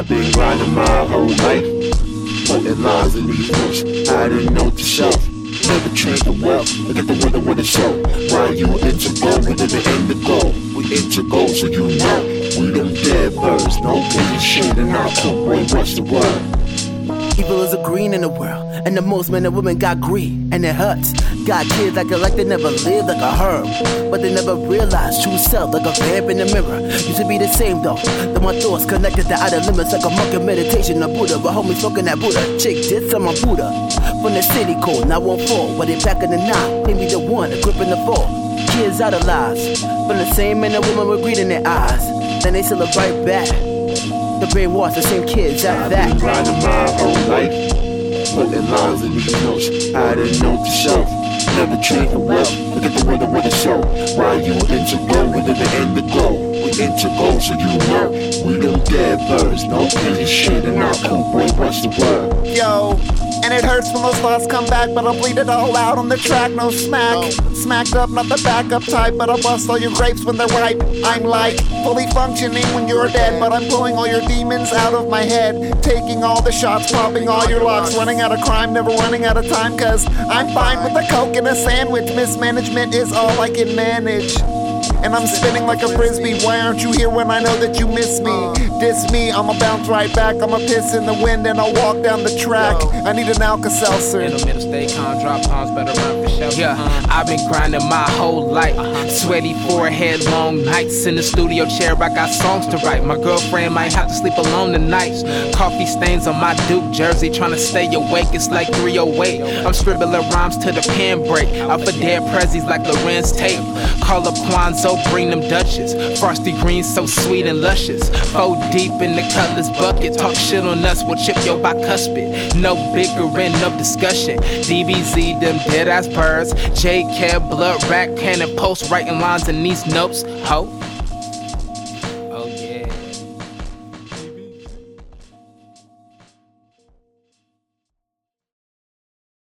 I've been grinding my whole life. Putting lines in these books. I didn't know to show. Never change the world. Look at the weather with the show. Why you go? We didn't end the goal. We into go so you know. We don't dead birds. No petty shit in our coop. Wait, what's the word? Evil is a green in the world, and the most men and women got greed, and it hurts. Got kids acting like they never lived like a herb, but they never realized true self like a vamp in the mirror. Used to be the same though, then my thoughts connected to outer limits like a monk in meditation. A Buddha, but homie smoking that Buddha. Chick did some on Buddha. From the city code, not one four, but they back in the nine. Maybe the one, a grip in the four. Kids idolized, from the same men and women with greed in their eyes. Then they still right back. The brainwash the same kids I've that. Notes. I didn't know to show. Never change the world. Look at the weather with the show. Why you into go? We didn't end the goal. We into go so you know. We don't dead birds. No petty shit in our coop. Wait, what's the word? Yo, and it hurts when those thoughts come back, but I'll bleed it all out on the track, no smack. Smacked up, not the backup type, but I'll bust all your grapes when they're ripe. I'm like fully functioning when you're dead, but I'm pulling all your demons out of my head. Taking all the shots, popping all your locks, running out of crime, never running out of time, cause I'm fine with a coke and a sandwich. Mismanagement is all I can manage. And I'm spinning like a frisbee. Why aren't you here when I know that you miss me? Diss me, I'ma bounce right back. I'ma piss in the wind and I'll walk down the track. I need an Alka Seltzer. In the middle, stay calm, drop bombs, better run for shelter. Yeah, uh-huh. I've been grinding my whole life. Uh-huh. Sweaty forehead, long nights in the studio chair. I got songs to write. My girlfriend might have to sleep alone tonight. Coffee stains on my Duke jersey, trying to stay awake. It's like 308. I'm scribbling rhymes to the pen break. Out for dead prezzies like Lorenz tape. Call up Kwanzaa, bring them Dutches. Frosty greens so sweet and luscious. Four deep in the colors bucket. Talk shit on us, we'll chip your bicuspid. No bickering, no discussion. DBZ, them dead ass birds. J Cab, blood rack, cannon post, writing lines in these notes. Ho.